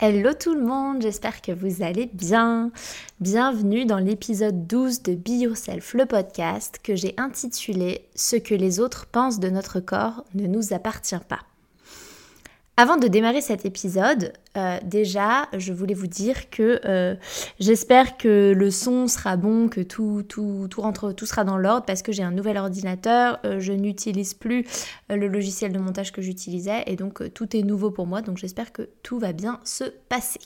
Hello tout le monde, j'espère que vous allez bien. Bienvenue dans l'épisode 12 de Be Yourself, le podcast que j'ai intitulé Ce que les autres pensent de notre corps ne nous appartient pas. Avant de démarrer cet épisode, euh, déjà, je voulais vous dire que euh, j'espère que le son sera bon, que tout, tout, tout, rentre, tout sera dans l'ordre parce que j'ai un nouvel ordinateur, euh, je n'utilise plus le logiciel de montage que j'utilisais et donc tout est nouveau pour moi, donc j'espère que tout va bien se passer.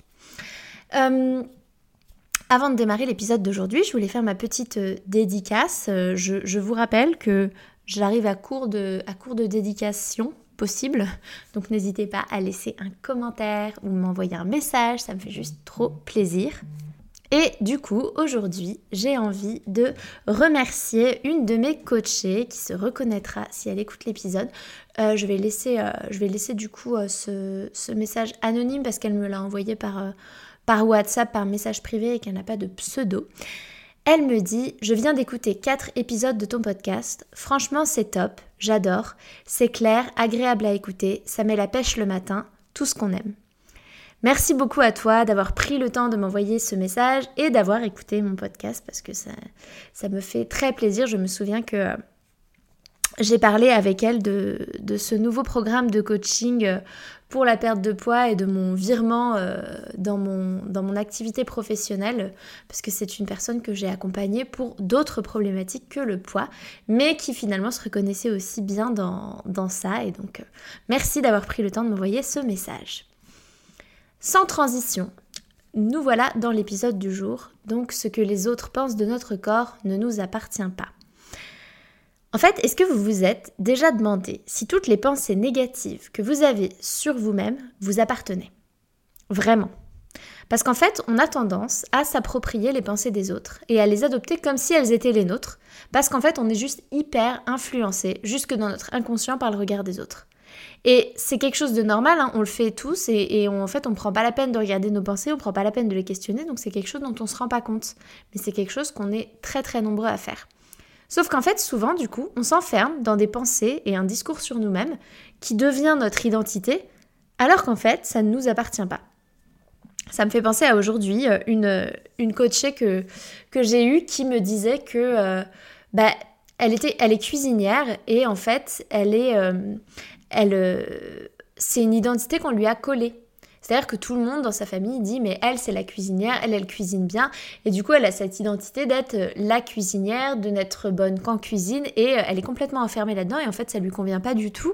avant de démarrer l'épisode d'aujourd'hui, je voulais faire ma petite dédicace. Je, vous rappelle que j'arrive à court de, à court de dédication Donc n'hésitez pas à laisser un commentaire ou m'envoyer un message, ça me fait juste trop plaisir. Et du coup, aujourd'hui, j'ai envie de remercier une de mes coachées qui se reconnaîtra si elle écoute l'épisode. Euh, je, vais laisser, euh, je vais laisser du coup euh, ce, message anonyme parce qu'elle me l'a envoyé par WhatsApp, par message privé et qu'elle n'a pas de pseudo. Elle me dit Je viens d'écouter 4 épisodes de ton podcast. Franchement, c'est top. J'adore. C'est clair, agréable à écouter. Ça met la pêche le matin. Tout ce qu'on aime. Merci beaucoup à toi d'avoir pris le temps de m'envoyer ce message et d'avoir écouté mon podcast parce que ça, ça me fait très plaisir. Je me souviens que euh, j'ai parlé avec elle de, ce nouveau programme de coaching euh, pour la perte de poids et de mon virement euh, dans, mon, dans mon activité professionnelle, parce que c'est une personne que j'ai accompagnée pour d'autres problématiques que le poids, mais qui finalement se reconnaissait aussi bien dans, dans ça. Et donc, euh, merci d'avoir pris le temps de m'envoyer ce message. Sans transition, nous voilà dans l'épisode du jour. Donc, ce que les autres pensent de notre corps ne nous appartient pas. En fait, est-ce que vous vous êtes déjà demandé si toutes les pensées négatives que vous avez sur vous-même vous appartenaient? Vraiment. Parce qu'en fait, on a tendance à s'approprier les pensées des autres et à les adopter comme si elles étaient les nôtres, parce qu'en fait, on est juste hyper influencé, jusque dans notre inconscient, par le regard des autres. Et c'est quelque chose de normal, hein, on le fait tous, et, en fait, on ne prend pas la peine de regarder nos pensées, on ne prend pas la peine de les questionner, donc c'est quelque chose dont on ne se rend pas compte. Mais c'est quelque chose qu'on est très très nombreux à faire. Sauf qu'en fait, souvent, du coup, on s'enferme dans des pensées et un discours sur nous-mêmes qui devient notre identité, alors qu'en fait, ça ne nous appartient pas. Ça me fait penser à aujourd'hui euh, une, une coachée que, que j'ai eue qui me disait que euh, bah, elle, était, est cuisinière et en fait, elle est, euh, elle, c'est une identité qu'on lui a collée. C'est-à-dire que tout le monde dans sa famille dit mais elle c'est la cuisinière, elle elle cuisine bien. Et du coup elle a cette identité d'être euh, la cuisinière, de n'être bonne qu'en cuisine. Et euh, elle est complètement enfermée là-dedans. Et en fait ça lui convient pas du tout.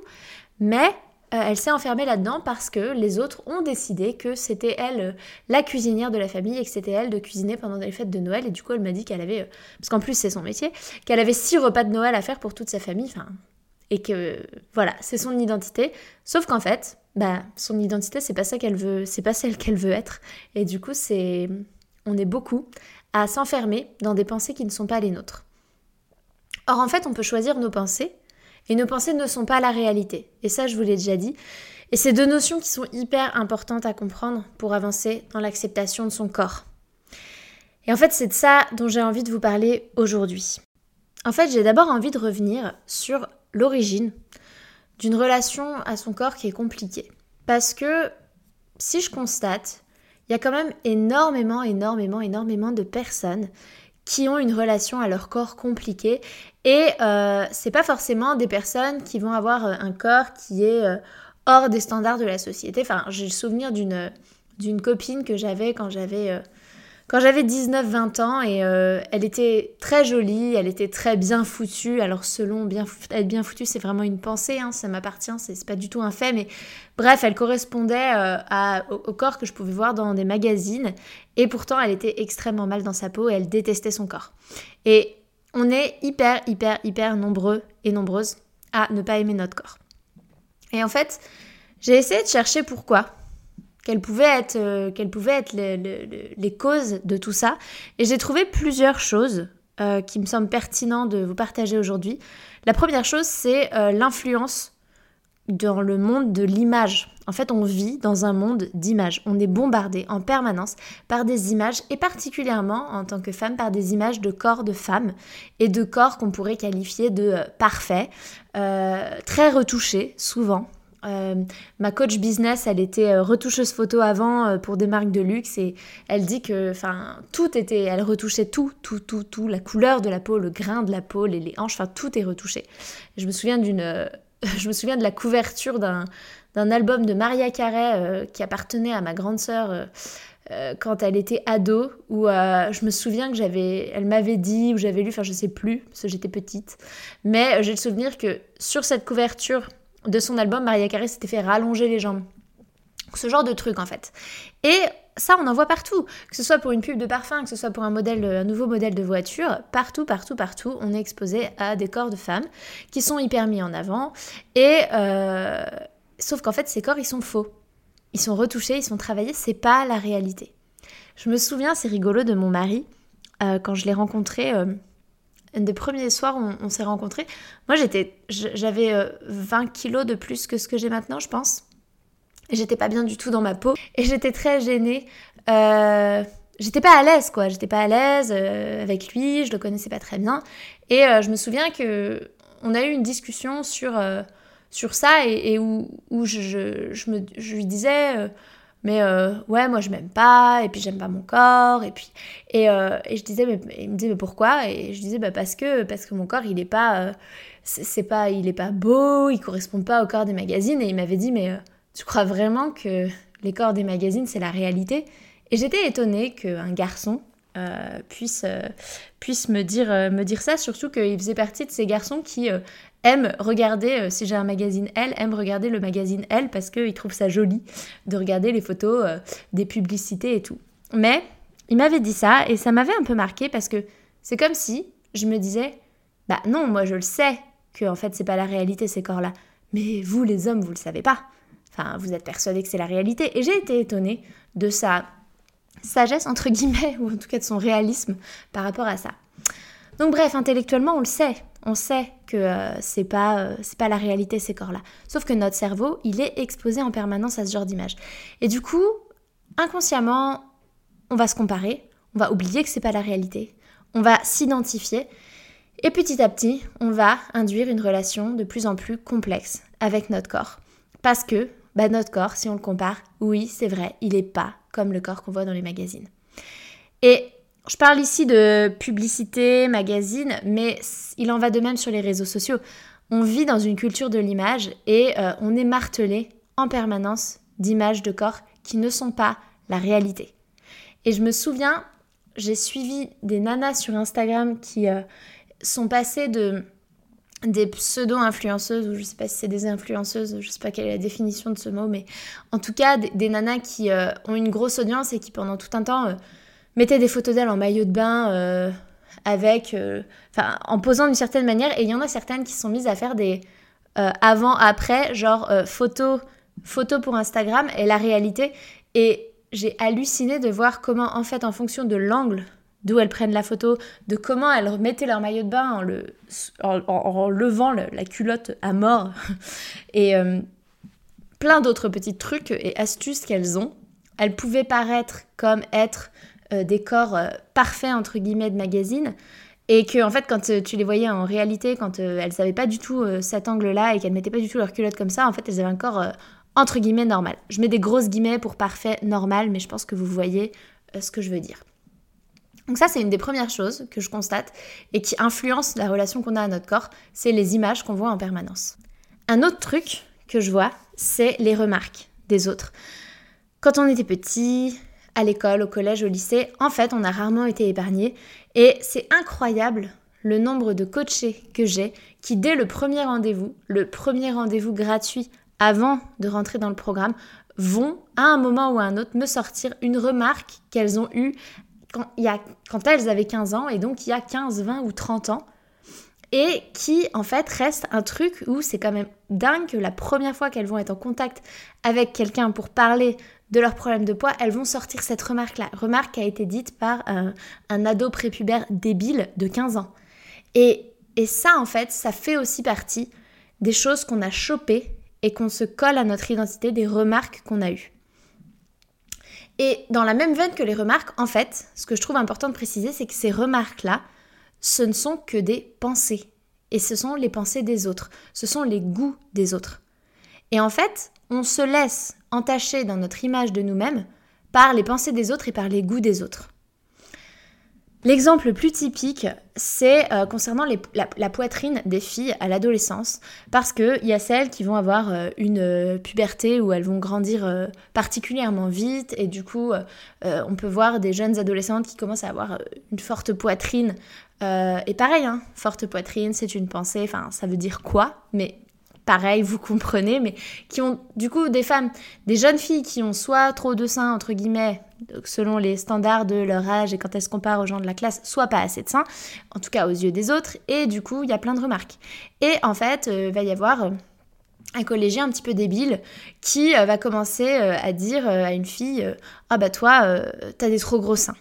Mais euh, elle s'est enfermée là-dedans parce que les autres ont décidé que c'était elle la cuisinière de la famille et que c'était elle de cuisiner pendant les fêtes de Noël. Et du coup elle m'a dit qu'elle avait parce qu'en plus c'est son métier qu'elle avait six repas de Noël à faire pour toute sa famille et que voilà c'est son identité. Sauf qu'en fait bah, son identité, c'est pas ça qu'elle veut, c'est pas celle qu'elle veut être. Et du coup, c'est, on est beaucoup à s'enfermer dans des pensées qui ne sont pas les nôtres. Or, en fait, on peut choisir nos pensées, et nos pensées ne sont pas la réalité. Et ça, je vous l'ai déjà dit. Et c'est deux notions qui sont hyper importantes à comprendre pour avancer dans l'acceptation de son corps. Et en fait, c'est de ça dont j'ai envie de vous parler aujourd'hui. En fait, j'ai d'abord envie de revenir sur l'origine d'une relation à son corps qui est compliquée. Parce que si je constate, il y a quand même énormément, énormément, énormément de personnes qui ont une relation à leur corps compliquée et euh, c'est pas forcément des personnes qui vont avoir euh, un corps qui est euh, hors des standards de la société. Enfin, j'ai le souvenir d'une d'une copine que j'avais quand j'avais euh, quand j'avais 19-20 ans et euh, elle était très jolie, elle était très bien foutue. Alors selon bien être bien foutue, c'est vraiment une pensée, hein, ça m'appartient, c'est pas du tout un fait, mais bref, elle correspondait euh, à, au, corps que je pouvais voir dans des magazines et pourtant elle était extrêmement mal dans sa peau et elle détestait son corps. Et on est hyper, hyper, hyper nombreux et nombreuses à ne pas aimer notre corps. Et en fait, j'ai essayé de chercher pourquoi quelles pouvaient être, euh, quelles pouvaient être les, causes de tout ça. Et j'ai trouvé plusieurs choses euh, qui me semblent pertinentes de vous partager aujourd'hui. La première chose, c'est euh, l'influence dans le monde de l'image. En fait, on vit dans un monde d'images. On est bombardé en permanence par des images, et particulièrement en tant que femme, par des images de corps de femmes et de corps qu'on pourrait qualifier de parfaits, très retouchés souvent. Euh, ma coach business, elle était euh, retoucheuse photo avant euh, pour des marques de luxe et elle dit que, enfin, tout était, elle retouchait tout, tout, tout, tout, la couleur de la peau, le grain de la peau, les, les hanches, enfin, tout est retouché. Je me souviens d'une, je me souviens de la couverture d'un, d'un album de Maria Carey qui appartenait à ma grande sœur. quand elle était ado, où je me souviens que j'avais, elle m'avait dit, ou j'avais lu, enfin je sais plus, parce que j'étais petite, mais j'ai le souvenir que sur cette couverture, de son album, Maria Carey s'était fait rallonger les jambes. Ce genre de truc en fait. Et ça, on en voit partout. Que ce soit pour une pub de parfum, que ce soit pour un, un nouveau modèle de voiture, partout, partout, partout, on est exposé à des corps de femmes qui sont hyper mis en avant. Et euh, sauf qu'en fait, ces corps, ils sont faux. Ils sont retouchés, ils sont travaillés, c'est pas la réalité. Je me souviens, c'est rigolo, de mon mari, euh, quand je l'ai rencontré. Euh, des premiers soirs on, s'est rencontrés, moi j'étais, j'avais 20 euh, kilos de plus que ce que j'ai maintenant, je pense. J'étais pas bien du tout dans ma peau. Et j'étais très gênée. Euh, j'étais pas à l'aise, quoi. J'étais pas à l'aise euh, avec lui, je le connaissais pas très bien. Et je me souviens que on a eu une discussion sur, sur ça et, où, où je, je, me, je lui disais mais euh, ouais moi je m'aime pas et puis j'aime pas mon corps et puis et, euh, et, je disais mais il me disait mais pourquoi? Et je disais bah parce que parce que mon corps il est pas euh, c'est pas il est pas beau il correspond pas au corps des magazines. Et il m'avait dit mais tu crois vraiment que les corps des magazines c'est la réalité? Et j'étais étonnée qu'un garçon puisse, puisse me, dire, me dire ça, surtout qu'il faisait partie de ces garçons qui aime regarder, euh, si j'ai un magazine Elle, aime regarder le magazine Elle parce qu'il trouve ça joli de regarder les photos euh, des publicités et tout. Mais il m'avait dit ça et ça m'avait un peu marqué parce que c'est comme si je me disais, bah non, moi je le sais que en fait c'est pas la réalité ces corps-là. Mais vous les hommes, vous le savez pas. Enfin, vous êtes persuadés que c'est la réalité. Et j'ai été étonnée de sa sagesse, entre guillemets, ou en tout cas de son réalisme par rapport à ça. Donc bref, intellectuellement, on le sait. On sait que euh, c'est pas, euh, pas la réalité ces corps-là. Sauf que notre cerveau, il est exposé en permanence à ce genre d'image. Et du coup, inconsciemment, on va se comparer, on va oublier que c'est pas la réalité, on va s'identifier et petit à petit, on va induire une relation de plus en plus complexe avec notre corps. Parce que bah, notre corps, si on le compare, oui, c'est vrai, il n'est pas comme le corps qu'on voit dans les magazines. Et je parle ici de publicité, magazine, mais il en va de même sur les réseaux sociaux. On vit dans une culture de l'image et euh, on est martelé en permanence d'images de corps qui ne sont pas la réalité. Et je me souviens, j'ai suivi des nanas sur Instagram qui euh, sont passées de des pseudo-influenceuses, ou je sais pas si c'est des influenceuses, je sais pas quelle est la définition de ce mot, mais en tout cas des, nanas qui euh, ont une grosse audience et qui pendant tout un temps mettez des photos d'elle en maillot de bain euh, avec, euh, en posant d'une certaine manière. Et il y en a certaines qui sont mises à faire des euh, avant-après, genre photo, photo pour Instagram et la réalité. Et j'ai halluciné de voir comment, en fait, en fonction de l'angle d'où elles prennent la photo, de comment elles mettaient leur maillot de bain en, levant la culotte à mort, et plein d'autres petits trucs et astuces qu'elles ont. Elles pouvaient paraître comme être euh, des corps euh, parfaits entre guillemets de magazine et que en fait quand euh, tu les voyais en réalité quand elles n'avaient pas du tout cet angle là et qu'elles mettaient pas du tout leur culotte comme ça en fait elles avaient un corps entre guillemets normal. Je mets des grosses guillemets pour parfait normal mais je pense que vous voyez ce que je veux dire. Donc ça c'est une des premières choses que je constate et qui influence la relation qu'on a à notre corps c'est les images qu'on voit en permanence. Un autre truc que je vois, c'est les remarques des autres. Quand on était petit, à l'école, au collège, au lycée, en fait, on a rarement été épargné. Et c'est incroyable le nombre de coachés que j'ai qui, dès le premier rendez-vous, le premier rendez-vous gratuit avant de rentrer dans le programme, vont à un moment ou à un autre me sortir une remarque qu'elles ont eue quand, quand elles avaient 15 ans et donc il y a 15, 20 ou 30 ans et qui en fait reste un truc où c'est quand même dingue que la première fois qu'elles vont être en contact avec quelqu'un pour parler de leur problème de poids, elles vont sortir cette remarque-là. Remarque qui a été dite par un, un ado prépubère débile de 15 ans. Et, et ça, en fait, ça fait aussi partie des choses qu'on a chopées et qu'on se colle à notre identité, des remarques qu'on a eues. Et dans la même veine que les remarques, en fait, ce que je trouve important de préciser, c'est que ces remarques-là, ce ne sont que des pensées. Et ce sont les pensées des autres. Ce sont les goûts des autres. Et en fait, on se laisse entacher dans notre image de nous-mêmes par les pensées des autres et par les goûts des autres. L'exemple le plus typique, c'est euh, concernant la, poitrine des filles à l'adolescence, parce qu'il y a celles qui vont avoir euh, une euh, puberté où elles vont grandir particulièrement vite, et du coup, on peut voir des jeunes adolescentes qui commencent à avoir une forte poitrine. et pareil, hein, forte poitrine, c'est une pensée, enfin, ça veut dire quoi Mais pareil, vous comprenez, mais qui ont du coup des femmes, des jeunes filles qui ont soit trop de seins, entre guillemets, selon les standards de leur âge et quand elles se comparent aux gens de la classe, soit pas assez de seins, en tout cas aux yeux des autres, et du coup, il y a plein de remarques. Et en fait, euh, va y avoir... Euh, un collégien un petit peu débile qui euh, va commencer à dire à une fille Ah bah toi, t'as des trop gros seins.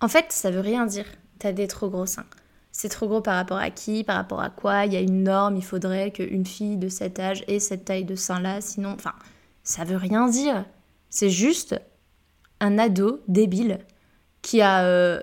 En fait, ça veut rien dire, t'as des trop gros seins. C'est trop gros par rapport à qui, par rapport à quoi Il y a une norme, il faudrait qu'une fille de cet âge ait cette taille de sein-là, sinon, enfin, ça veut rien dire. C'est juste un ado débile qui a euh,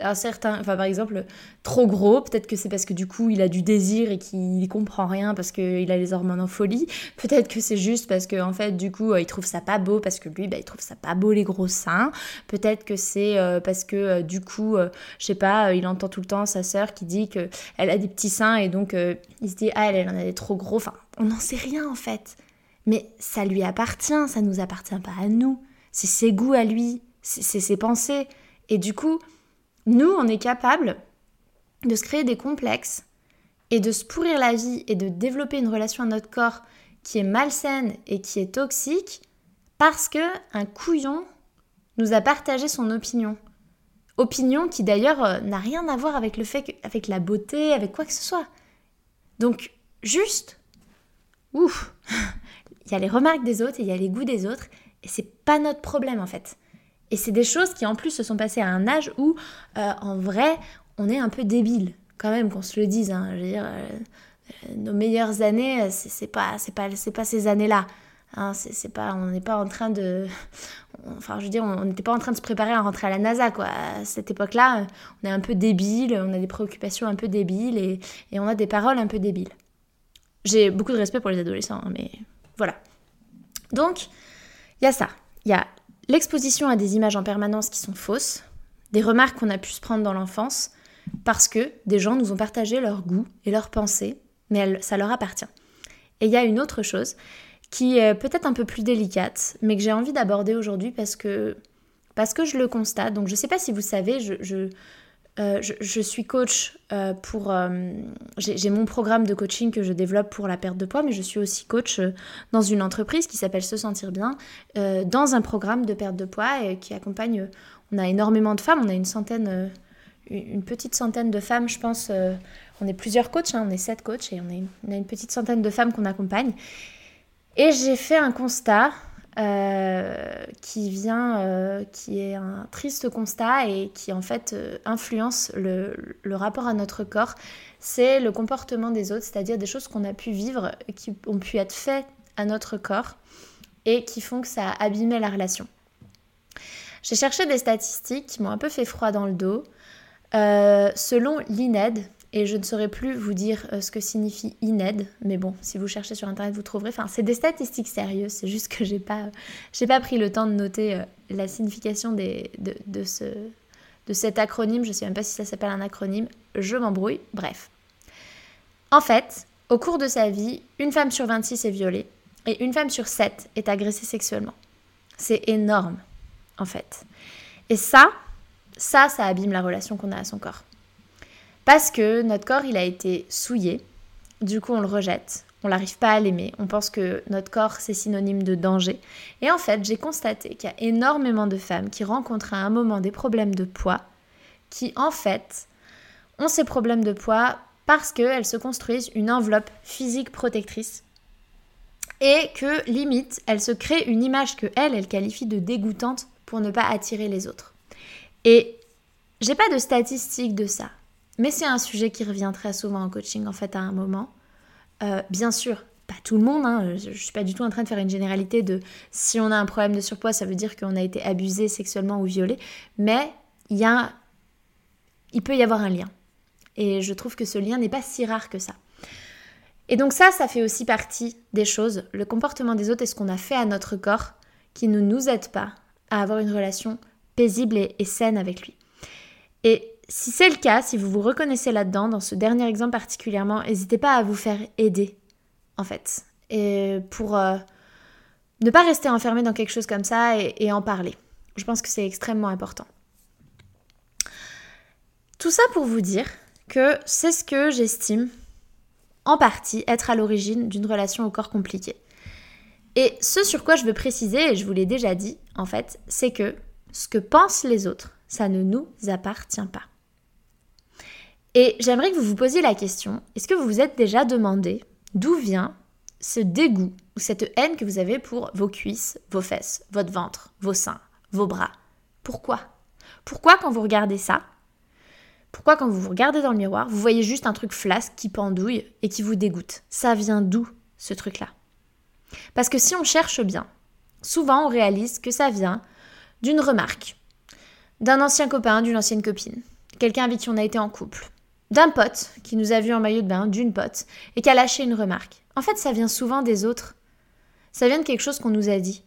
un certain, enfin par exemple, trop gros, peut-être que c'est parce que du coup il a du désir et qu'il comprend rien parce qu'il a les hormones en folie, peut-être que c'est juste parce que en fait du coup euh, il trouve ça pas beau parce que lui bah, il trouve ça pas beau les gros seins, peut-être que c'est euh, parce que du coup, je sais pas, il entend tout le temps sa sœur qui dit que elle a des petits seins et donc il se dit ah elle, elle en a des trop gros, enfin on n'en sait rien en fait, mais ça lui appartient, ça nous appartient pas à nous, c'est ses goûts à lui, c'est ses pensées. Et du coup, nous, on est capable de se créer des complexes et de se pourrir la vie et de développer une relation à notre corps qui est malsaine et qui est toxique parce que un couillon nous a partagé son opinion. Opinion qui d'ailleurs euh, n'a rien à voir avec le fait que, avec la beauté, avec quoi que ce soit. Donc juste ouf, il y a les remarques des autres et il y a les goûts des autres et c'est pas notre problème en fait. Et c'est des choses qui en plus se sont passées à un âge où, euh, en vrai, on est un peu débile, quand même, qu'on se le dise. Hein. Je veux dire, euh, euh, nos meilleures années, pas, c'est pas, c'est pas ces années-là. Hein. c'est pas, on n'est pas en train de, enfin, je veux dire, on n'était pas en train de se préparer à rentrer à la NASA, quoi. À cette époque-là, on est un peu débile, on a des préoccupations un peu débiles et, et on a des paroles un peu débiles. J'ai beaucoup de respect pour les adolescents, hein, mais voilà. Donc, il y a ça. Il y a l'exposition à des images en permanence qui sont fausses, des remarques qu'on a pu se prendre dans l'enfance, parce que des gens nous ont partagé leurs goûts et leurs pensées, mais ça leur appartient. Et il y a une autre chose qui est peut-être un peu plus délicate, mais que j'ai envie d'aborder aujourd'hui parce que, parce que je le constate. Donc je ne sais pas si vous savez, je, euh, je, suis coach euh, pour... Euh, j'ai mon programme de coaching que je développe pour la perte de poids, mais je suis aussi coach dans une entreprise qui s'appelle Se Sentir Bien, dans un programme de perte de poids et qui accompagne... On a énormément de femmes, on a une centaine, une petite centaine de femmes, je pense. on est plusieurs coachs, hein, on est sept coachs et on, on a une petite centaine de femmes qu'on accompagne. Et j'ai fait un constat euh, qui vient, euh, qui est un triste constat et qui en fait euh, influence le, le, rapport à notre corps, c'est le comportement des autres, c'est-à-dire des choses qu'on a pu vivre, qui ont pu être faites à notre corps et qui font que ça a abîmé la relation. J'ai cherché des statistiques qui m'ont un peu fait froid dans le dos. selon l'INED, et je ne saurais plus vous dire euh, ce que signifie INED, mais bon, si vous cherchez sur internet, vous trouverez. Enfin, c'est des statistiques sérieuses, c'est juste que j'ai pas, j'ai pas pris le temps de noter euh, la signification de, de, ce, de cet acronyme. Je sais même pas si ça s'appelle un acronyme. Je m'embrouille. Bref. En fait, Au cours de sa vie, une femme sur 26 est violée et une femme sur 7 est agressée sexuellement. C'est énorme, en fait. Et ça, ça, ça abîme la relation qu'on a à son corps. Parce que notre corps, il a été souillé, du coup on le rejette, on n'arrive pas à l'aimer, on pense que notre corps c'est synonyme de danger. Et en fait, j'ai constaté qu'il y a énormément de femmes qui rencontrent à un moment des problèmes de poids, qui en fait ont ces problèmes de poids parce qu'elles se construisent une enveloppe physique protectrice et que limite, elles se créent une image que elles, elles qualifient de dégoûtante pour ne pas attirer les autres. Et j'ai pas de statistiques de ça, mais c'est un sujet qui revient très souvent en coaching en fait à un moment. Euh, bien sûr, pas tout le monde, hein, je, ne suis pas du tout en train de faire une généralité de si on a un problème de surpoids, ça veut dire qu'on a été abusé sexuellement ou violé, mais il y a, il peut y avoir un lien. Et je trouve que ce lien n'est pas si rare que ça. Et donc ça, ça fait aussi partie des choses, le comportement des autres et ce qu'on a fait à notre corps qui ne nous aide pas à avoir une relation paisible et saine avec lui. Et si c'est le cas, si vous vous reconnaissez là-dedans, dans ce dernier exemple particulièrement, n'hésitez pas à vous faire aider, en fait, et pour euh, ne pas rester enfermé dans quelque chose comme ça et, en parler. Je pense que c'est extrêmement important. Tout ça pour vous dire que c'est ce que j'estime, en partie, être à l'origine d'une relation au corps compliquée. Et ce sur quoi je veux préciser, et je vous l'ai déjà dit, en fait, c'est que ce que pensent les autres, ça ne nous appartient pas. Et j'aimerais que vous vous posiez la question, est-ce que vous vous êtes déjà demandé d'où vient ce dégoût ou cette haine que vous avez pour vos cuisses, vos fesses, votre ventre, vos seins, vos bras? Pourquoi? Pourquoi quand vous regardez ça Pourquoi quand vous vous regardez dans le miroir, vous voyez juste un truc flasque qui pendouille et qui vous dégoûte? Ça vient d'où ce truc-là? Parce que si on cherche bien, souvent on réalise que ça vient d'une remarque, d'un ancien copain, d'une ancienne copine, quelqu'un avec qui on a été en couple, d'un pote qui nous a vu en maillot de bain, d'une pote, et qui a lâché une remarque. En fait, ça vient souvent des autres. Ça vient de quelque chose qu'on nous a dit.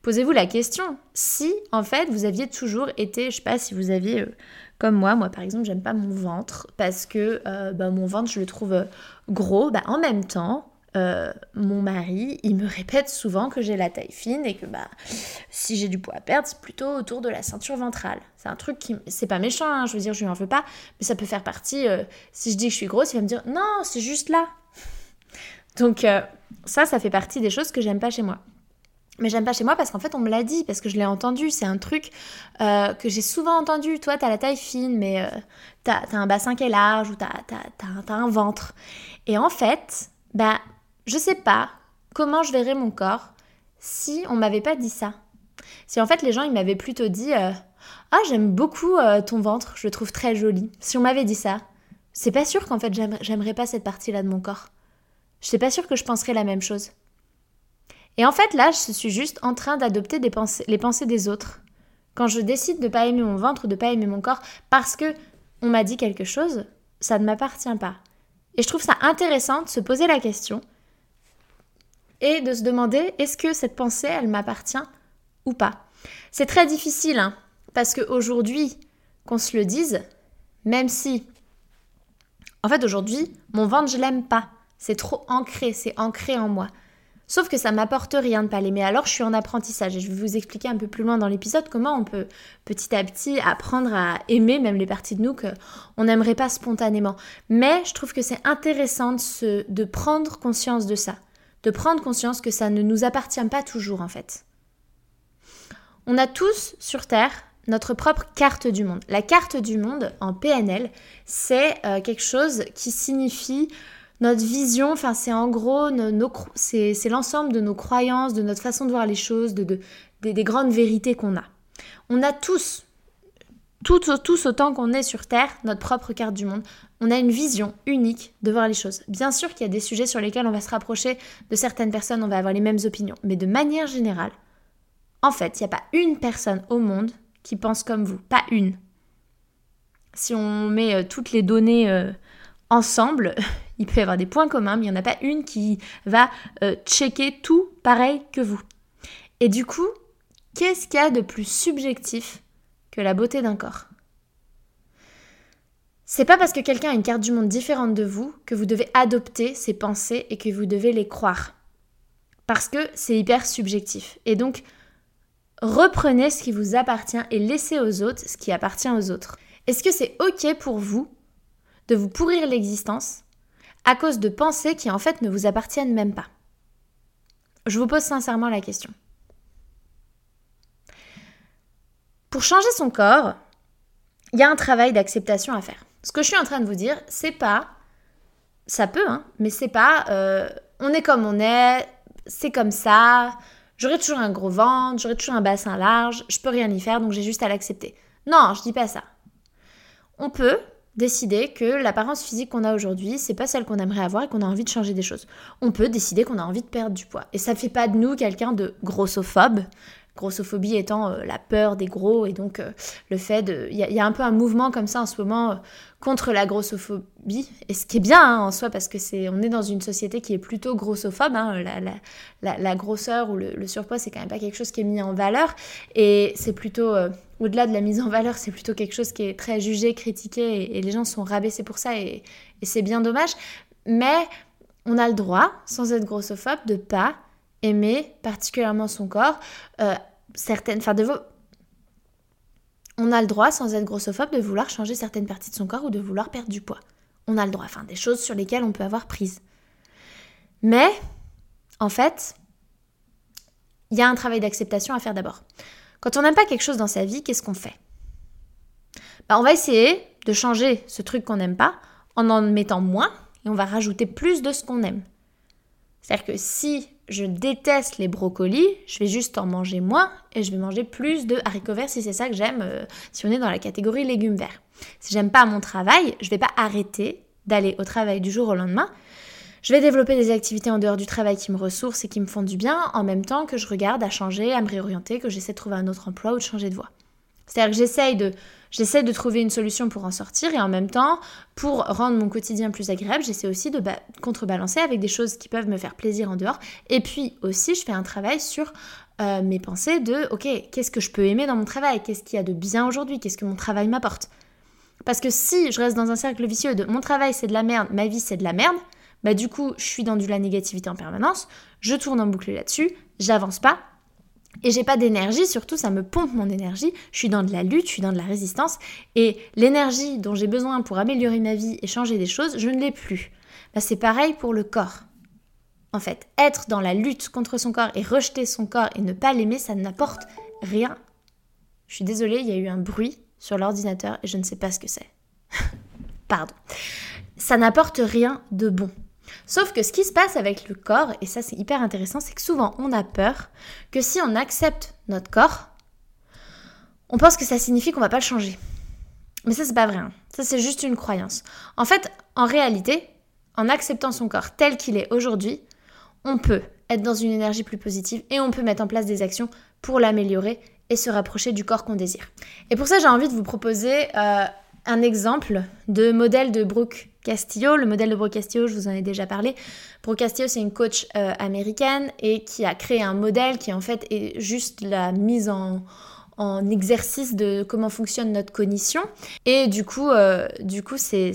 Posez-vous la question, si en fait vous aviez toujours été, je sais pas si vous aviez, euh, comme moi, moi par exemple, j'aime pas mon ventre parce que euh, bah, mon ventre je le trouve euh, gros, bah, en même temps, euh, mon mari, il me répète souvent que j'ai la taille fine et que bah si j'ai du poids à perdre, c'est plutôt autour de la ceinture ventrale. C'est un truc qui c'est pas méchant, hein, je veux dire, je lui en veux pas, mais ça peut faire partie euh, si je dis que je suis grosse, il va me dire "Non, c'est juste là." Donc euh, ça ça fait partie des choses que j'aime pas chez moi. Mais j'aime pas chez moi parce qu'en fait on me l'a dit, parce que je l'ai entendu. C'est un truc que j'ai souvent entendu. Toi, t'as la taille fine, mais t'as as un bassin qui est large ou t'as as, un ventre. Et en fait, bah je sais pas comment je verrais mon corps si on m'avait pas dit ça. Si en fait les gens ils m'avaient plutôt dit euh, ah j'aime beaucoup euh, ton ventre, je le trouve très joli. Si on m'avait dit ça, c'est pas sûr qu'en fait j'aimerais pas cette partie-là de mon corps. Je suis pas sûre que je penserais la même chose. Et en fait là je suis juste en train d'adopter les pensées des autres. Quand je décide de pas aimer mon ventre, de pas aimer mon corps parce que on m'a dit quelque chose, ça ne m'appartient pas. Et je trouve ça intéressant de se poser la question et de se demander est-ce que cette pensée, elle m'appartient ou pas? C'est très difficile, hein, parce qu'aujourd'hui, qu'on se le dise, même si, en fait, aujourd'hui, mon ventre, je l'aime pas. C'est trop ancré, c'est ancré en moi. Sauf que ça m'apporte rien de pas l'aimer. Alors je suis en apprentissage et je vais vous expliquer un peu plus loin dans l'épisode comment on peut petit à petit apprendre à aimer même les parties de nous qu'on n'aimerait pas spontanément. Mais je trouve que c'est intéressant de prendre conscience de ça de prendre conscience que ça ne nous appartient pas toujours en fait. On a tous sur Terre notre propre carte du monde. La carte du monde en PNL, c'est euh, quelque chose qui signifie notre vision, enfin c'est en gros, c'est l'ensemble de nos croyances, de notre façon de voir les choses, de, des, grandes vérités qu'on a. On a tous, tous autant qu'on est sur Terre, notre propre carte du monde on a une vision unique de voir les choses. Bien sûr qu'il y a des sujets sur lesquels on va se rapprocher de certaines personnes, on va avoir les mêmes opinions, mais de manière générale, en fait, il n'y a pas une personne au monde qui pense comme vous, pas une. Si on met euh, toutes les données euh, ensemble, il peut y avoir des points communs, mais il n'y en a pas une qui va euh, checker tout pareil que vous. Et du coup, qu'est-ce qu'il y a de plus subjectif que la beauté d'un corps? C'est pas parce que quelqu'un a une carte du monde différente de vous que vous devez adopter ses pensées et que vous devez les croire. Parce que c'est hyper subjectif. Et donc, reprenez ce qui vous appartient et laissez aux autres ce qui appartient aux autres. Est-ce que c'est OK pour vous de vous pourrir l'existence à cause de pensées qui en fait ne vous appartiennent même pas? Je vous pose sincèrement la question. Pour changer son corps, il y a un travail d'acceptation à faire. Ce que je suis en train de vous dire, c'est pas, ça peut, hein, mais c'est pas, euh, on est comme on est, c'est comme ça, j'aurai toujours un gros ventre, j'aurai toujours un bassin large, je peux rien y faire, donc j'ai juste à l'accepter. Non, je dis pas ça. On peut décider que l'apparence physique qu'on a aujourd'hui, c'est pas celle qu'on aimerait avoir et qu'on a envie de changer des choses. On peut décider qu'on a envie de perdre du poids. Et ça fait pas de nous quelqu'un de grossophobe. Grossophobie étant euh, la peur des gros et donc euh, le fait de... Il y, a un peu un mouvement comme ça en ce moment euh, contre la grossophobie, et ce qui est bien hein, en soi parce que c'est on est dans une société qui est plutôt grossophobe, hein, la, grosseur ou le, surpoids c'est quand même pas quelque chose qui est mis en valeur, et c'est plutôt... au-delà de la mise en valeur, c'est plutôt quelque chose qui est très jugé, critiqué, et, les gens sont rabaissés pour ça, et, et c'est bien dommage. Mais on a le droit, sans être grossophobe, de pas aimer particulièrement son corps, euh, certaines, enfin de vos... On a le droit, sans être grossophobe, de vouloir changer certaines parties de son corps ou de vouloir perdre du poids. On a le droit, enfin des choses sur lesquelles on peut avoir prise. Mais, en fait, il y a un travail d'acceptation à faire d'abord. Quand on n'aime pas quelque chose dans sa vie, qu'est-ce qu'on fait? Bah, On va essayer de changer ce truc qu'on n'aime pas en en mettant moins et on va rajouter plus de ce qu'on aime. C'est-à-dire que si je déteste les brocolis, je vais juste en manger moins et je vais manger plus de haricots verts si c'est ça que j'aime, euh, si on est dans la catégorie légumes verts. Si j'aime pas mon travail, je vais pas arrêter d'aller au travail du jour au lendemain. Je vais développer des activités en dehors du travail qui me ressourcent et qui me font du bien, en même temps que je regarde à changer, à me réorienter, que j'essaie de trouver un autre emploi ou de changer de voie. C'est-à-dire que j'essaye de J'essaie de trouver une solution pour en sortir et en même temps, pour rendre mon quotidien plus agréable, j'essaie aussi de contrebalancer avec des choses qui peuvent me faire plaisir en dehors. Et puis aussi, je fais un travail sur euh, mes pensées de, ok, qu'est-ce que je peux aimer dans mon travail? Qu'est-ce qu'il y a de bien aujourd'hui? Qu'est-ce que mon travail m'apporte? Parce que si je reste dans un cercle vicieux de mon travail c'est de la merde, ma vie c'est de la merde, bah du coup, je suis dans de la négativité en permanence, je tourne en boucle là-dessus, j'avance pas, et j'ai pas d'énergie, surtout ça me pompe mon énergie. Je suis dans de la lutte, je suis dans de la résistance. Et l'énergie dont j'ai besoin pour améliorer ma vie et changer des choses, je ne l'ai plus. Bah, c'est pareil pour le corps. En fait, être dans la lutte contre son corps et rejeter son corps et ne pas l'aimer, ça n'apporte rien. Je suis désolée, il y a eu un bruit sur l'ordinateur et je ne sais pas ce que c'est. Pardon. Ça n'apporte rien de bon. Sauf que ce qui se passe avec le corps, et ça c'est hyper intéressant, c'est que souvent on a peur que si on accepte notre corps, on pense que ça signifie qu'on va pas le changer. Mais ça c'est pas vrai. Hein. Ça c'est juste une croyance. En fait, en réalité, en acceptant son corps tel qu'il est aujourd'hui, on peut être dans une énergie plus positive et on peut mettre en place des actions pour l'améliorer et se rapprocher du corps qu'on désire. Et pour ça, j'ai envie de vous proposer euh, un exemple de modèle de Brooke Castillo. Le modèle de Brooke Castillo, je vous en ai déjà parlé. Brooke Castillo, c'est une coach euh, américaine et qui a créé un modèle qui en fait est juste la mise en, en exercice de comment fonctionne notre cognition. Et du coup, euh, du coup c'est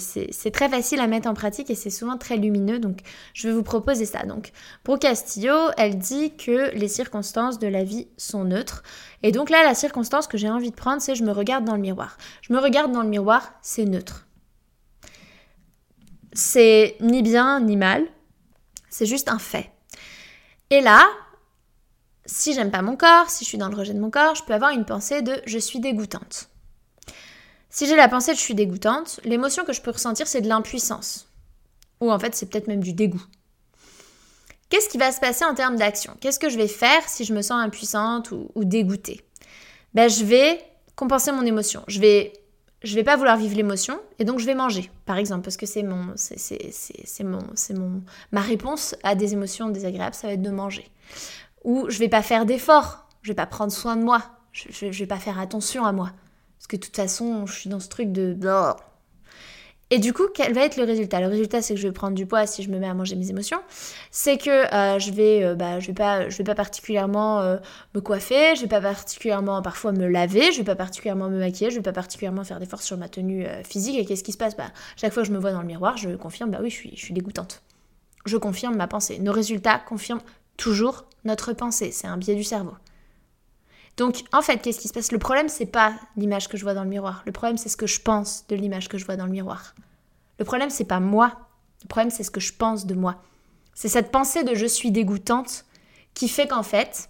très facile à mettre en pratique et c'est souvent très lumineux. Donc, je vais vous proposer ça. Donc, pour Castillo, elle dit que les circonstances de la vie sont neutres. Et donc là, la circonstance que j'ai envie de prendre, c'est je me regarde dans le miroir. Je me regarde dans le miroir, c'est neutre. C'est ni bien ni mal. C'est juste un fait. Et là, si j'aime pas mon corps, si je suis dans le rejet de mon corps, je peux avoir une pensée de je suis dégoûtante. Si j'ai la pensée de je suis dégoûtante, l'émotion que je peux ressentir c'est de l'impuissance. Ou en fait c'est peut-être même du dégoût. Qu'est-ce qui va se passer en termes d'action? Qu'est-ce que je vais faire si je me sens impuissante ou, dégoûtée? Ben, Je vais compenser mon émotion. Je vais, je vais pas vouloir vivre l'émotion et donc je vais manger, par exemple, parce que c'est mon, c'est, mon, c'est mon, ma réponse à des émotions désagréables, ça va être de manger. Ou je vais pas faire d'efforts, je vais pas prendre soin de moi, je, je, vais pas faire attention à moi. Parce que de toute façon, je suis dans ce truc de... Et du coup, quel va être le résultat? Le résultat, c'est que je vais prendre du poids si je me mets à manger mes émotions. C'est que euh, je vais, euh, bah, je vais pas, je vais pas particulièrement euh, me coiffer, je vais pas particulièrement parfois me laver, je vais pas particulièrement me maquiller, je vais pas particulièrement faire des forces sur ma tenue physique. Et qu'est-ce qui se passe? Bah, chaque fois que je me vois dans le miroir, je confirme, bah oui, je suis, je suis dégoûtante. Je confirme ma pensée. Nos résultats confirment toujours notre pensée. C'est un biais du cerveau. Donc, en fait, qu'est-ce qui se passe? Le problème, c'est pas l'image que je vois dans le miroir. Le problème, c'est ce que je pense de l'image que je vois dans le miroir. Le problème, c'est pas moi. Le problème, c'est ce que je pense de moi. C'est cette pensée de je suis dégoûtante qui fait qu'en fait,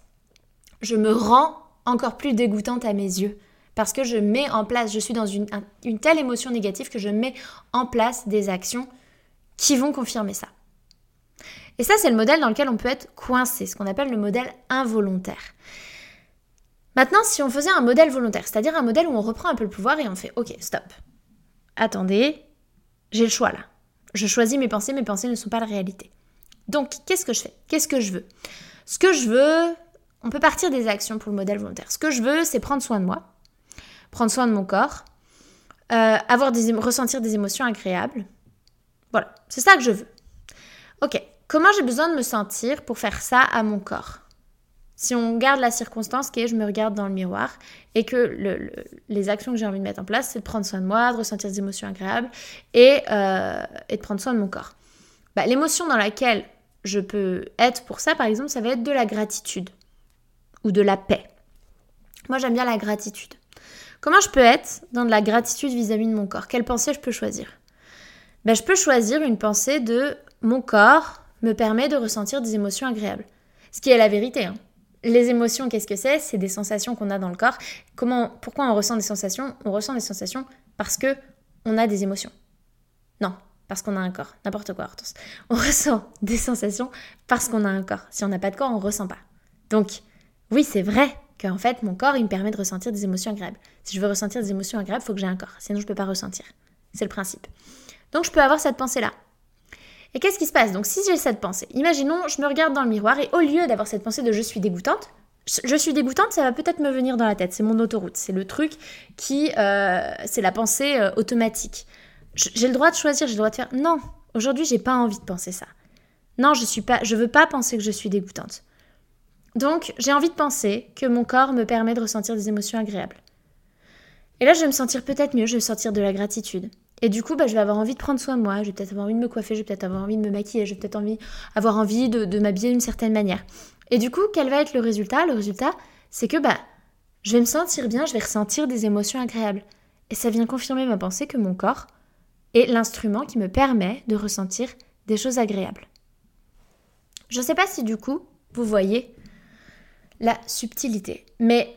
je me rends encore plus dégoûtante à mes yeux. Parce que je mets en place, je suis dans une, une telle émotion négative que je mets en place des actions qui vont confirmer ça. Et ça, c'est le modèle dans lequel on peut être coincé, ce qu'on appelle le modèle involontaire. Maintenant, si on faisait un modèle volontaire, c'est-à-dire un modèle où on reprend un peu le pouvoir et on fait OK, stop. Attendez, j'ai le choix là. Je choisis mes pensées, mes pensées ne sont pas la réalité. Donc, qu'est-ce que je fais? Qu'est-ce que je veux? Ce que je veux, on peut partir des actions pour le modèle volontaire. Ce que je veux, c'est prendre soin de moi, prendre soin de mon corps, euh, avoir des, ressentir des émotions agréables. Voilà, c'est ça que je veux. Ok, comment j'ai besoin de me sentir pour faire ça à mon corps? Si on garde la circonstance qui est je me regarde dans le miroir et que les actions que j'ai envie de mettre en place, c'est de prendre soin de moi, de ressentir des émotions agréables et, euh, de prendre soin de mon corps. Bah, l'émotion dans laquelle je peux être pour ça, par exemple, ça va être de la gratitude ou de la paix. Moi, j'aime bien la gratitude. Comment je peux être dans de la gratitude vis-à-vis de mon corps? Quelle pensée je peux choisir? Ben, Je peux choisir une pensée de mon corps me permet de ressentir des émotions agréables. Ce qui est la vérité. Hein. Les émotions, qu'est-ce que c'est? C'est des sensations qu'on a dans le corps. Comment, pourquoi on ressent des sensations? On ressent des sensations parce que on a des émotions. Non, parce qu'on a un corps. N'importe quoi, Hortense. On ressent des sensations parce qu'on a un corps. Si on n'a pas de corps, on ne ressent pas. Donc, oui, c'est vrai qu'en fait, mon corps, il me permet de ressentir des émotions agréables. Si je veux ressentir des émotions agréables, il faut que j'ai un corps. Sinon, je ne peux pas ressentir. C'est le principe. Donc, je peux avoir cette pensée-là. Et qu'est-ce qui se passe? Donc si j'ai cette pensée, imaginons, je me regarde dans le miroir et au lieu d'avoir cette pensée de je suis dégoûtante, je suis dégoûtante, ça va peut-être me venir dans la tête. C'est mon autoroute. C'est le truc qui. Euh, c'est la pensée euh, automatique. J'ai le droit de choisir, j'ai le droit de faire. Non, aujourd'hui, j'ai pas envie de penser ça. Non, je suis pas. Je veux pas penser que je suis dégoûtante. Donc, j'ai envie de penser que mon corps me permet de ressentir des émotions agréables. Et là, je vais me sentir peut-être mieux, je vais sentir de la gratitude. Et du coup, bah, je vais avoir envie de prendre soin de moi, je vais peut-être avoir envie de me coiffer, je vais peut-être avoir envie de me maquiller, je vais peut-être envie, avoir envie de, m'habiller d'une certaine manière. Et du coup, quel va être le résultat? Le résultat, c'est que bah, je vais me sentir bien, je vais ressentir des émotions agréables. Et ça vient confirmer ma pensée que mon corps est l'instrument qui me permet de ressentir des choses agréables. Je ne sais pas si du coup, vous voyez la subtilité, mais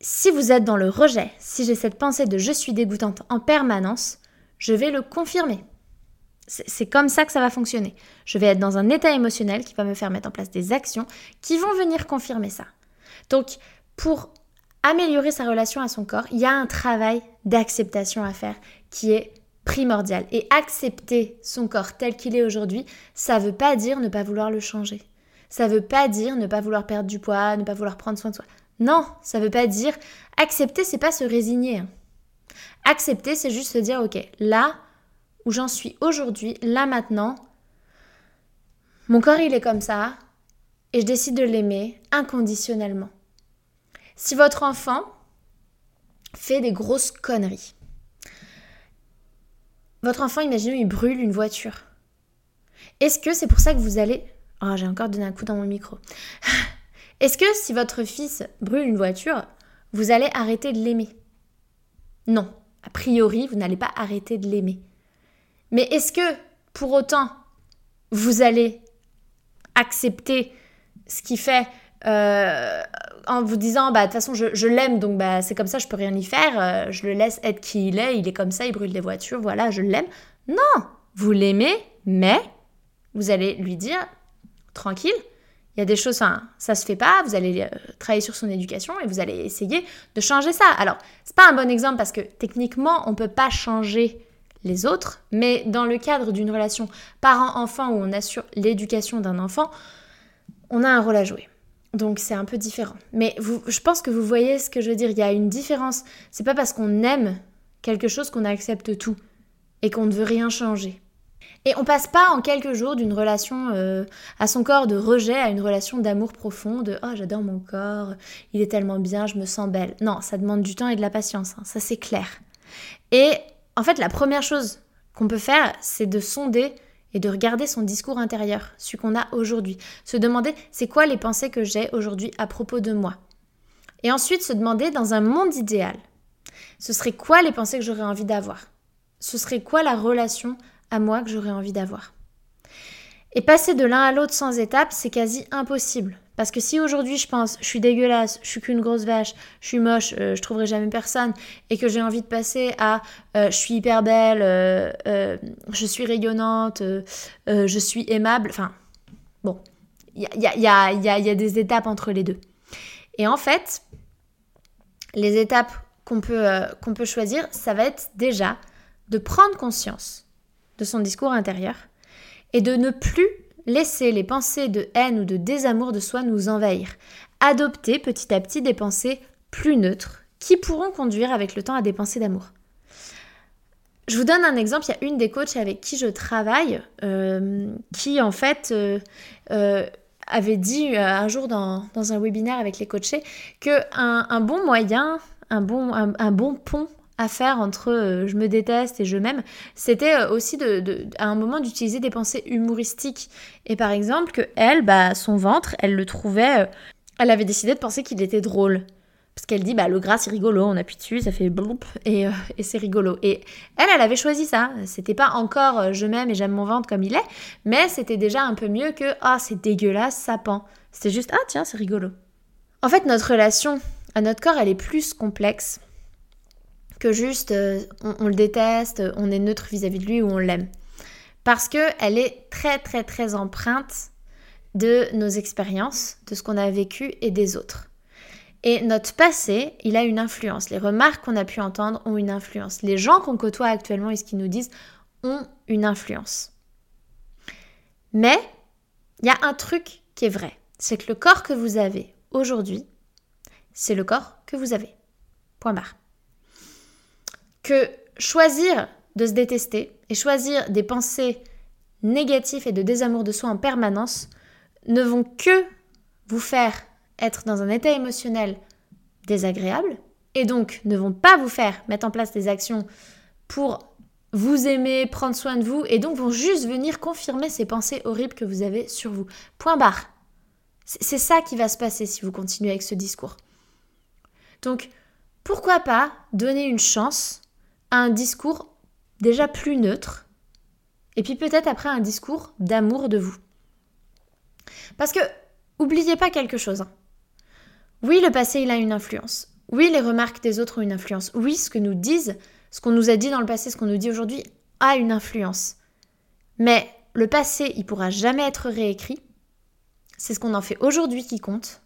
si vous êtes dans le rejet, si j'ai cette pensée de je suis dégoûtante en permanence, je vais le confirmer. C'est comme ça que ça va fonctionner. Je vais être dans un état émotionnel qui va me faire mettre en place des actions qui vont venir confirmer ça. Donc, pour améliorer sa relation à son corps, il y a un travail d'acceptation à faire qui est primordial. Et accepter son corps tel qu'il est aujourd'hui, ça ne veut pas dire ne pas vouloir le changer. Ça ne veut pas dire ne pas vouloir perdre du poids, ne pas vouloir prendre soin de soi. Non, ça ne veut pas dire accepter, c'est pas se résigner. Accepter, c'est juste se dire, ok, là où j'en suis aujourd'hui, là maintenant, mon corps il est comme ça, et je décide de l'aimer inconditionnellement. Si votre enfant fait des grosses conneries, votre enfant, imaginez, il brûle une voiture. Est-ce que c'est pour ça que vous allez... Oh, j'ai encore donné un coup dans mon micro. Est-ce que si votre fils brûle une voiture, vous allez arrêter de l'aimer? Non a priori, vous n'allez pas arrêter de l'aimer. Mais est-ce que, pour autant, vous allez accepter ce qu'il fait euh, en vous disant, bah, de toute façon, je, l'aime, donc bah, c'est comme ça, je peux rien y faire, euh, je le laisse être qui il est, il est comme ça, il brûle des voitures, voilà, je l'aime. Non, vous l'aimez, mais vous allez lui dire, tranquille, il y a des choses, enfin, ça se fait pas, vous allez euh, travailler sur son éducation et vous allez essayer de changer ça. Alors, c'est pas un bon exemple parce que techniquement, on peut pas changer les autres, mais dans le cadre d'une relation parent-enfant où on assure l'éducation d'un enfant, on a un rôle à jouer. Donc c'est un peu différent. Mais je pense que vous voyez ce que je veux dire. Il y a une différence. C'est pas parce qu'on aime quelque chose qu'on accepte tout. et qu'on ne veut rien changer. Et on passe pas en quelques jours d'une relation euh, à son corps de rejet à une relation d'amour profond, de oh j'adore mon corps, il est tellement bien, je me sens belle. Non, ça demande du temps et de la patience, hein, ça c'est clair. Et en fait, la première chose qu'on peut faire, c'est de sonder et de regarder son discours intérieur, celui qu'on a aujourd'hui. Se demander c'est quoi les pensées que j'ai aujourd'hui à propos de moi? Et ensuite se demander dans un monde idéal, ce serait quoi les pensées que j'aurais envie d'avoir? Ce serait quoi la relation à moi que j'aurais envie d'avoir. Et passer de l'un à l'autre sans étape, c'est quasi impossible. Parce que si aujourd'hui je pense, je suis dégueulasse, je suis qu'une grosse vache, je suis moche, euh, je trouverai jamais personne, et que j'ai envie de passer à euh, je suis hyper belle, euh, je suis rayonnante, je suis aimable, enfin, bon, il y a, des étapes entre les deux. Et en fait, les étapes qu'on peut, qu'on peut choisir, ça va être déjà de prendre conscience de son discours intérieur et de ne plus laisser les pensées de haine ou de désamour de soi nous envahir. Adopter petit à petit des pensées plus neutres qui pourront conduire avec le temps à des pensées d'amour. Je vous donne un exemple, il y a une des coachs avec qui je travaille euh, qui en fait euh, euh, avait dit un jour dans, un webinaire avec les coachés que un, bon moyen, un bon, un bon pont à faire entre euh, je me déteste et je m'aime, c'était euh, aussi à un moment d'utiliser des pensées humoristiques. Et par exemple, que elle, bah, son ventre, elle le trouvait. Euh, elle avait décidé de penser qu'il était drôle. Parce qu'elle dit, bah, le gras, c'est rigolo, on appuie dessus, ça fait bloup, et, et c'est rigolo. Et elle, elle avait choisi ça. C'était pas encore je m'aime et j'aime mon ventre comme il est, mais c'était déjà un peu mieux que, ah, c'est dégueulasse, ça pend. C'était juste, ah, tiens, c'est rigolo. En fait, notre relation à notre corps, elle est plus complexe que juste euh, on, le déteste, on est neutre vis-à-vis de lui ou on l'aime. Parce qu'elle est très très très empreinte de nos expériences, de ce qu'on a vécu et des autres. Et notre passé, il a une influence. Les remarques qu'on a pu entendre ont une influence. Les gens qu'on côtoie actuellement et ce qu'ils nous disent ont une influence. Mais il y a un truc qui est vrai. C'est que le corps que vous avez aujourd'hui, c'est le corps que vous avez. Point barre que choisir de se détester et choisir des pensées négatives et de désamour de soi en permanence ne vont que vous faire être dans un état émotionnel désagréable et donc ne vont pas vous faire mettre en place des actions pour vous aimer, prendre soin de vous et donc vont juste venir confirmer ces pensées horribles que vous avez sur vous. Point barre. C'est ça qui va se passer si vous continuez avec ce discours. Donc, pourquoi pas donner une chance un discours déjà plus neutre, et puis peut-être après un discours d'amour de vous. Parce que, oubliez pas quelque chose. Hein. Oui, le passé, il a une influence. Oui, les remarques des autres ont une influence. Oui, ce que nous disent, ce qu'on nous a dit dans le passé, ce qu'on nous dit aujourd'hui, a une influence. Mais le passé, il pourra jamais être réécrit. C'est ce qu'on en fait aujourd'hui qui compte.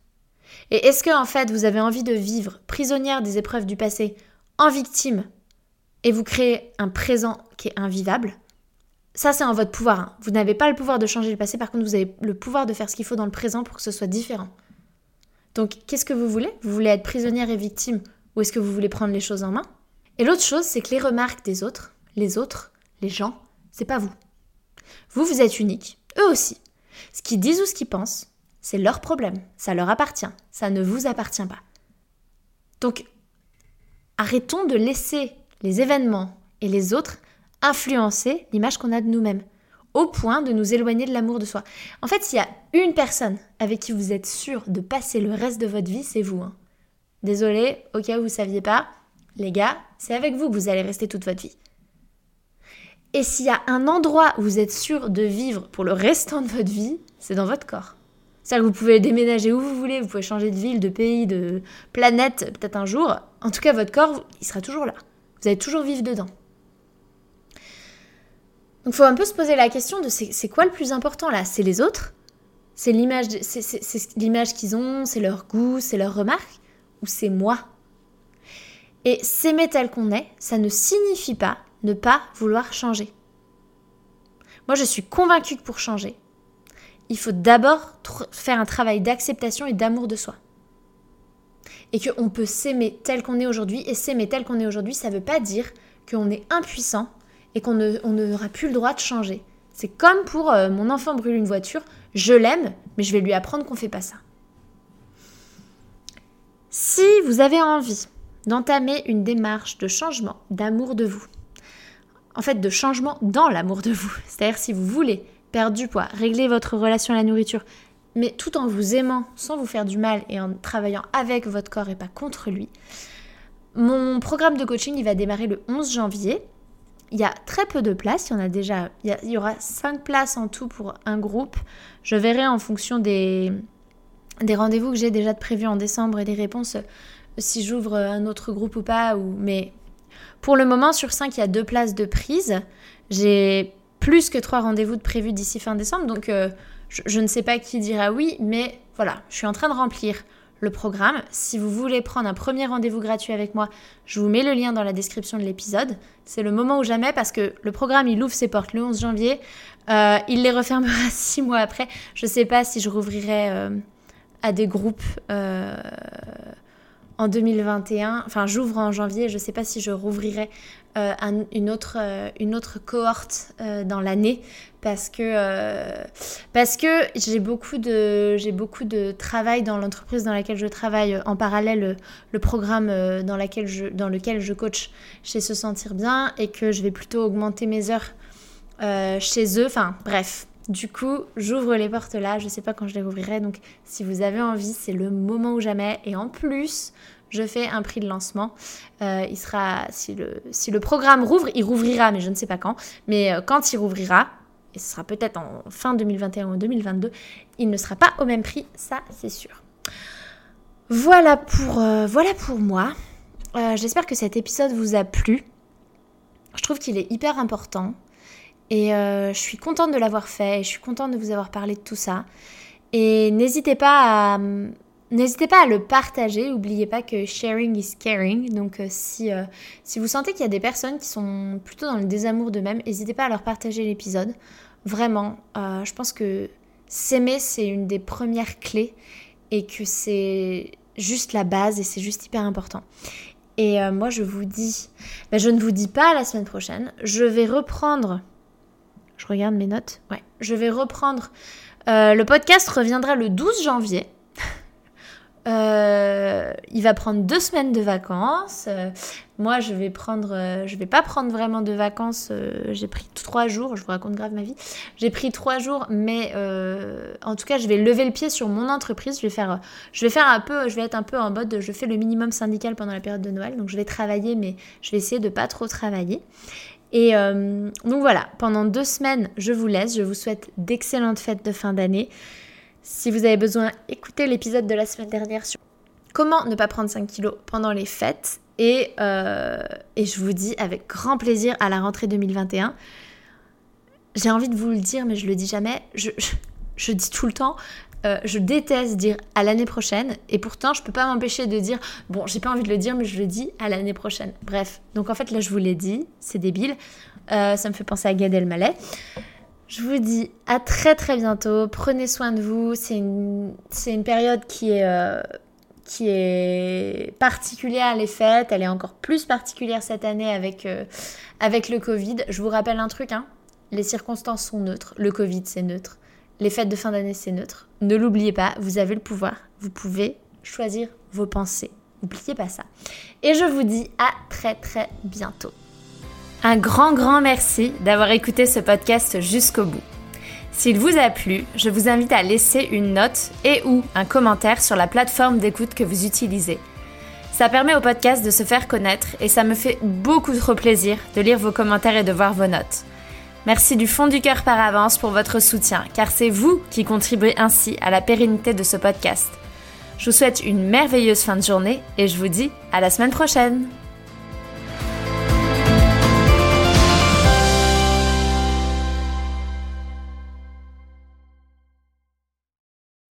Et est-ce que, en fait, vous avez envie de vivre prisonnière des épreuves du passé, en victime, et vous créez un présent qui est invivable, ça c'est en votre pouvoir. Hein. Vous n'avez pas le pouvoir de changer le passé, par contre vous avez le pouvoir de faire ce qu'il faut dans le présent pour que ce soit différent. Donc qu'est-ce que vous voulez? Vous voulez être prisonnière et victime ou est-ce que vous voulez prendre les choses en main? Et l'autre chose, c'est que les remarques des autres, les autres, les gens, c'est pas vous. Vous, vous êtes unique, eux aussi. Ce qu'ils disent ou ce qu'ils pensent, c'est leur problème, ça leur appartient, ça ne vous appartient pas. Donc arrêtons de laisser les événements et les autres influencer l'image qu'on a de nous-mêmes, au point de nous éloigner de l'amour de soi. En fait, s'il y a une personne avec qui vous êtes sûr de passer le reste de votre vie, c'est vous. Hein. Désolé, au cas où vous ne saviez pas, les gars, c'est avec vous que vous allez rester toute votre vie. Et s'il y a un endroit où vous êtes sûr de vivre pour le restant de votre vie, c'est dans votre corps. C'est-à-dire que vous pouvez déménager où vous voulez, vous pouvez changer de ville, de pays, de planète, peut-être un jour. En tout cas, votre corps, il sera toujours là. Vous allez toujours vivre dedans. Donc il faut un peu se poser la question de c'est quoi le plus important là? C'est les autres? C'est l'image qu'ils ont, c'est leur goût, c'est leurs remarques Ou c'est moi? Et s'aimer tel qu'on est, ça ne signifie pas ne pas vouloir changer. Moi je suis convaincue que pour changer, il faut d'abord faire un travail d'acceptation et d'amour de soi et qu'on peut s'aimer tel qu'on est aujourd'hui. Et s'aimer tel qu'on est aujourd'hui, ça ne veut pas dire qu'on est impuissant et qu'on n'aura plus le droit de changer. C'est comme pour euh, mon enfant brûle une voiture, je l'aime, mais je vais lui apprendre qu'on fait pas ça. Si vous avez envie d'entamer une démarche de changement, d'amour de vous, en fait de changement dans l'amour de vous, c'est-à-dire si vous voulez perdre du poids, régler votre relation à la nourriture, mais tout en vous aimant, sans vous faire du mal et en travaillant avec votre corps et pas contre lui, mon programme de coaching il va démarrer le 11 janvier il y a très peu de places. Il y en a déjà. Il y, aura 5 places en tout pour un groupe. Je verrai en fonction des, rendez-vous que j'ai déjà prévus en décembre et des réponses si j'ouvre un autre groupe ou pas. Mais pour le moment, sur 5, il y a 2 places de prise. J'ai plus que 3 rendez-vous de prévus d'ici fin décembre. Donc euh, je, ne sais pas qui dira oui, mais voilà, je suis en train de remplir le programme. Si vous voulez prendre un premier rendez-vous gratuit avec moi, je vous mets le lien dans la description de l'épisode. C'est le moment ou jamais parce que le programme, il ouvre ses portes le 11 janvier. Euh, il les refermera six mois après. Je ne sais pas si je rouvrirai euh, à des groupes euh, en 2021. Enfin, j'ouvre en janvier. Je ne sais pas si je rouvrirai une autre cohorte dans l'année parce que, euh, parce que j'ai beaucoup, de, j'ai beaucoup de travail dans l'entreprise dans laquelle je travaille en parallèle le programme euh, dans, je, dans lequel je coach chez Se Sentir Bien et que je vais plutôt augmenter mes heures euh, chez eux. Enfin bref, du coup j'ouvre les portes là, je sais pas quand je les rouvrirai donc si vous avez envie c'est le moment ou jamais et en plus je fais un prix de lancement. il sera, si le, si le programme rouvre, il rouvrira, mais je ne sais pas quand. Mais quand il rouvrira, et ce sera peut-être en fin 2021 ou 2022, il ne sera pas au même prix, ça c'est sûr. Voilà pour, euh, voilà pour moi. Euh, j'espère que cet épisode vous a plu. Je trouve qu'il est hyper important. Et euh, je suis contente de l'avoir fait. je suis contente de vous avoir parlé de tout ça. Et n'hésitez pas à, N'hésitez pas à le partager, n'oubliez pas que sharing is caring. Donc si, si vous sentez qu'il y a des personnes qui sont plutôt dans le désamour d'eux-mêmes, n'hésitez pas à leur partager l'épisode. Vraiment, euh, je pense que s'aimer, c'est une des premières clés et que c'est juste la base et c'est juste hyper important. Et euh, moi, je vous dis, ben, je ne vous dis pas la semaine prochaine, je vais reprendre, je regarde mes notes, ouais, je vais reprendre, euh, le podcast reviendra le 12 janvier. Euh, il va prendre deux semaines de vacances. Euh, moi, je vais prendre, euh, je vais pas prendre vraiment de vacances. j'ai pris trois jours. Je vous raconte grave ma vie. J'ai pris trois jours, mais en tout cas, je vais lever le pied sur mon entreprise. Je vais faire, je vais faire un peu, je vais être un peu en mode, je fais le minimum syndical pendant la période de Noël. Donc, je vais travailler, mais je vais essayer de pas trop travailler. Et donc voilà, pendant deux semaines, je vous laisse. Je vous souhaite d'excellentes fêtes de fin d'année. Si vous avez besoin, écoutez l'épisode de la semaine dernière sur comment ne pas prendre 5 kilos pendant les fêtes. Et, euh, et je vous dis avec grand plaisir à la rentrée 2021. J'ai envie de vous le dire, mais je le dis jamais. Je, je, dis tout le temps. Euh, je déteste dire à l'année prochaine et pourtant je peux pas m'empêcher de dire bon j'ai pas envie de le dire mais je le dis à l'année prochaine bref donc en fait là je vous l'ai dit c'est débile euh, ça me fait penser à Gad Elmaleh je vous dis à très très bientôt. Prenez soin de vous. C'est une, une, période qui est, euh, qui particulière, les fêtes. Elle est encore plus particulière cette année avec, euh, avec le Covid. Je vous rappelle un truc, hein. les circonstances sont neutres. Le Covid, c'est neutre. Les fêtes de fin d'année, c'est neutre. Ne l'oubliez pas, vous avez le pouvoir. Vous pouvez choisir vos pensées. N'oubliez pas ça. Et je vous dis à très très bientôt. Un grand, grand merci d'avoir écouté ce podcast jusqu'au bout. S'il vous a plu, je vous invite à laisser une note et ou un commentaire sur la plateforme d'écoute que vous utilisez. Ça permet au podcast de se faire connaître et ça me fait beaucoup trop plaisir de lire vos commentaires et de voir vos notes. Merci du fond du cœur par avance pour votre soutien, car c'est vous qui contribuez ainsi à la pérennité de ce podcast. Je vous souhaite une merveilleuse fin de journée et je vous dis à la semaine prochaine